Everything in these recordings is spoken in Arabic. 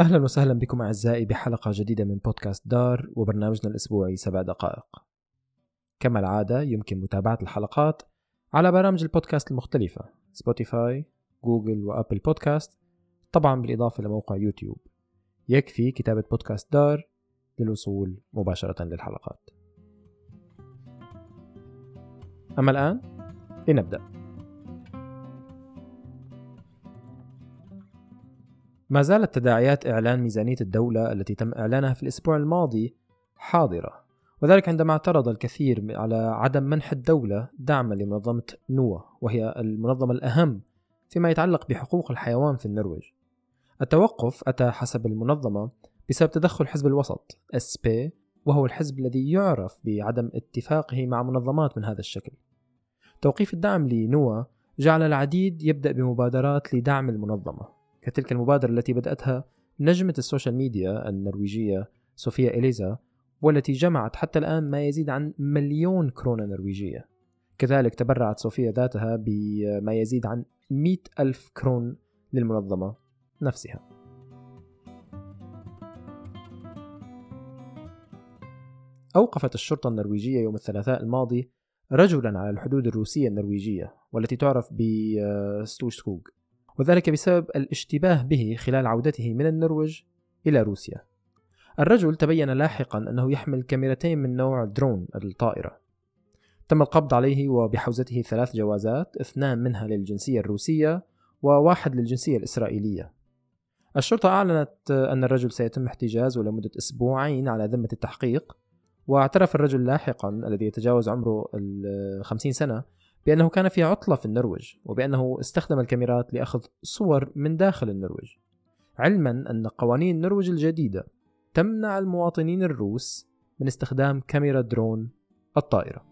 أهلا وسهلا بكم أعزائي بحلقة جديدة من بودكاست دار وبرنامجنا الأسبوعي سبع دقائق. كما العادة يمكن متابعة الحلقات على برامج البودكاست المختلفة سبوتيفاي جوجل وأبل بودكاست طبعا بالإضافة لموقع يوتيوب. يكفي كتابة بودكاست دار للوصول مباشرة للحلقات. أما الآن لنبدأ. ما زالت تداعيات إعلان ميزانية الدولة التي تم إعلانها في الأسبوع الماضي حاضرة وذلك عندما اعترض الكثير على عدم منح الدولة دعما لمنظمة نوا وهي المنظمة الأهم فيما يتعلق بحقوق الحيوان في النرويج. التوقف أتى حسب المنظمة بسبب تدخل حزب الوسط SP وهو الحزب الذي يعرف بعدم اتفاقه مع منظمات من هذا الشكل. توقيف الدعم لنوا جعل العديد يبدأ بمبادرات لدعم المنظمة. كتلك المبادرة التي بدأتها نجمة ال social media النرويجية صوفيا إليزا والتي جمعت حتى الآن ما يزيد عن مليون كرونة نرويجية. كذلك تبرعت صوفيا ذاتها بما يزيد عن مئة ألف كرون للمنظمة نفسها. أوقفت الشرطة النرويجية يوم الثلاثاء الماضي رجلا على الحدود الروسية النرويجية والتي تعرف بستوشكوغ وذلك بسبب الاشتباه به خلال عودته من النرويج إلى روسيا. الرجل تبين لاحقا أنه يحمل كاميرتين من نوع درون الطائرة. تم القبض عليه وبحوزته ثلاث جوازات اثنان منها للجنسية الروسية وواحد للجنسية الإسرائيلية. الشرطة أعلنت أن الرجل سيتم احتجازه لمدة أسبوعين على ذمة التحقيق واعترف الرجل لاحقا الذي يتجاوز عمره الخمسين سنة بأنه كان في عطلة في النرويج وبأنه استخدم الكاميرات لأخذ صور من داخل النرويج. علما أن قوانين النرويج الجديدة تمنع المواطنين الروس من استخدام كاميرا درون الطائرة.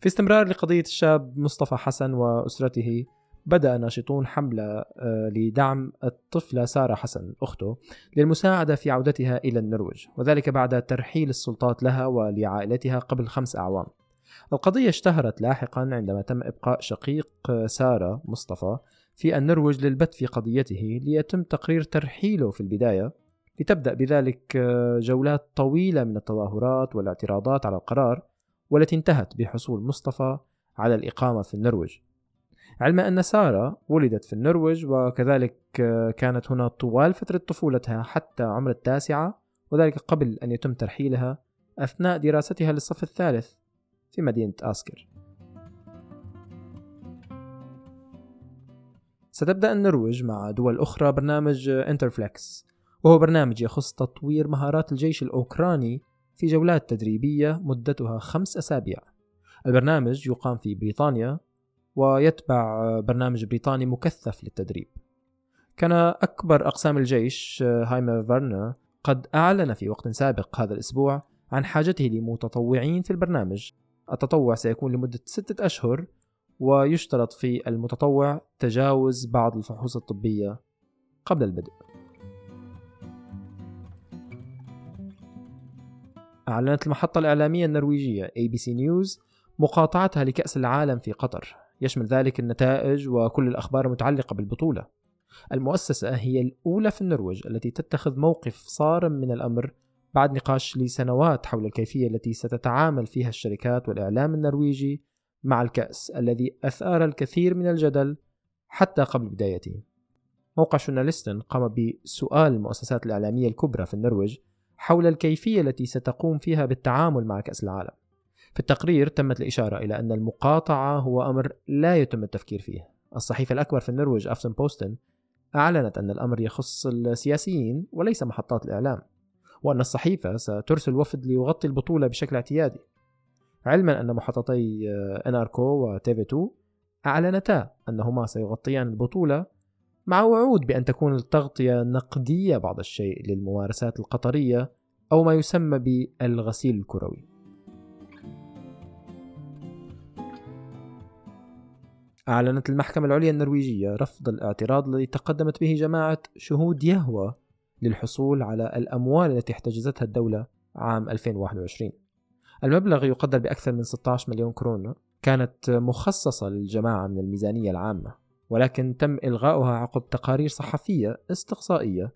في استمرار لقضية الشاب مصطفى حسن وأسرته بدأ ناشطون حملة آه، لدعم الطفلة سارة حسن أخته للمساعدة في عودتها إلى النرويج وذلك بعد ترحيل السلطات لها ولعائلتها قبل خمس أعوام. القضية اشتهرت لاحقا عندما تم إبقاء شقيق آه، سارة مصطفى في النرويج للبت في قضيته ليتم تقرير ترحيله في البداية. لتبدأ بذلك آه، جولات طويلة من التظاهرات والاعتراضات على القرار والتي انتهت بحصول مصطفى على الإقامة في النرويج. علما أن سارة ولدت في النرويج وكذلك كانت هنا طوال فترة طفولتها حتى عمر التاسعة وذلك قبل أن يتم ترحيلها أثناء دراستها للصف الثالث في مدينة آسكر. ستبدأ النرويج مع دول أخرى برنامج انترفلكس وهو برنامج يخص تطوير مهارات الجيش الأوكراني في جولات تدريبية مدتها خمس أسابيع. البرنامج يقام في بريطانيا ويتبع برنامج بريطاني مكثف للتدريب. كان أكبر أقسام الجيش هايما فارنا قد أعلن في وقت سابق هذا الأسبوع عن حاجته لمتطوعين في البرنامج. التطوع سيكون لمدة ستة أشهر ويشترط في المتطوع تجاوز بعض الفحوص الطبية قبل البدء. أعلنت المحطة الإعلامية النرويجية ABC News مقاطعتها لكأس العالم في قطر. يشمل ذلك النتائج وكل الأخبار المتعلقة بالبطولة. المؤسسة هي الأولى في النرويج التي تتخذ موقف صارم من الأمر بعد نقاش لسنوات حول الكيفية التي ستتعامل فيها الشركات والإعلام النرويجي مع الكأس الذي أثار الكثير من الجدل حتى قبل بدايته. موقع شوناليستن قام بسؤال المؤسسات الإعلامية الكبرى في النرويج حول الكيفية التي ستقوم فيها بالتعامل مع كأس العالم. في التقرير تمت الإشارة إلى أن المقاطعة هو أمر لا يتم التفكير فيه. الصحيفة الأكبر في النرويج أفتن بوستن أعلنت أن الأمر يخص السياسيين وليس محطات الإعلام وأن الصحيفة سترسل وفد ليغطي البطولة بشكل اعتيادي. علما أن محطتي اناركو وتيفي 2 أعلنتا أنهما سيغطيان البطولة مع وعود بأن تكون التغطية نقدية بعض الشيء للممارسات القطرية أو ما يسمى بالغسيل الكروي. أعلنت المحكمة العليا النرويجية رفض الاعتراض الذي تقدمت به جماعة شهود يهوى للحصول على الأموال التي احتجزتها الدولة عام 2021 المبلغ يقدر بأكثر من 16 مليون كرونة كانت مخصصة للجماعة من الميزانية العامة ولكن تم إلغاؤها عقب تقارير صحفية استقصائية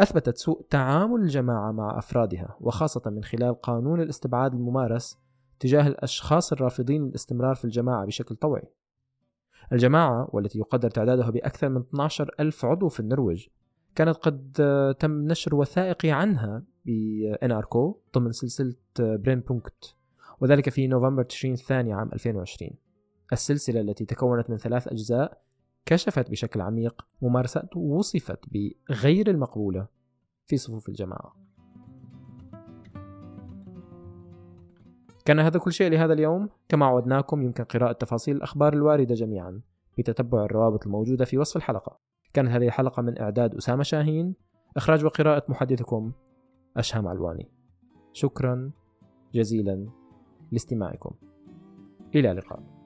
أثبتت سوء تعامل الجماعة مع أفرادها وخاصة من خلال قانون الاستبعاد الممارس تجاه الأشخاص الرافضين للاستمرار في الجماعة بشكل طوعي. الجماعة والتي يقدر تعدادها بأكثر من 12 ألف عضو في النرويج كانت قد تم نشر وثائقي عنها ب NRK ضمن سلسلة Brennpunkt وذلك في نوفمبر تشرين الثاني عام 2020 السلسلة التي تكونت من ثلاث أجزاء كشفت بشكل عميق ممارسات وصفت بغير المقبولة في صفوف الجماعة. كان هذا كل شيء لهذا اليوم. كما عودناكم يمكن قراءة تفاصيل الأخبار الواردة جميعا بتتبع الروابط الموجودة في وصف الحلقة. كانت هذه الحلقة من إعداد أسامة شاهين. إخراج وقراءة محدثكم أشهم علواني. شكرا جزيلا لاستماعكم. إلى اللقاء.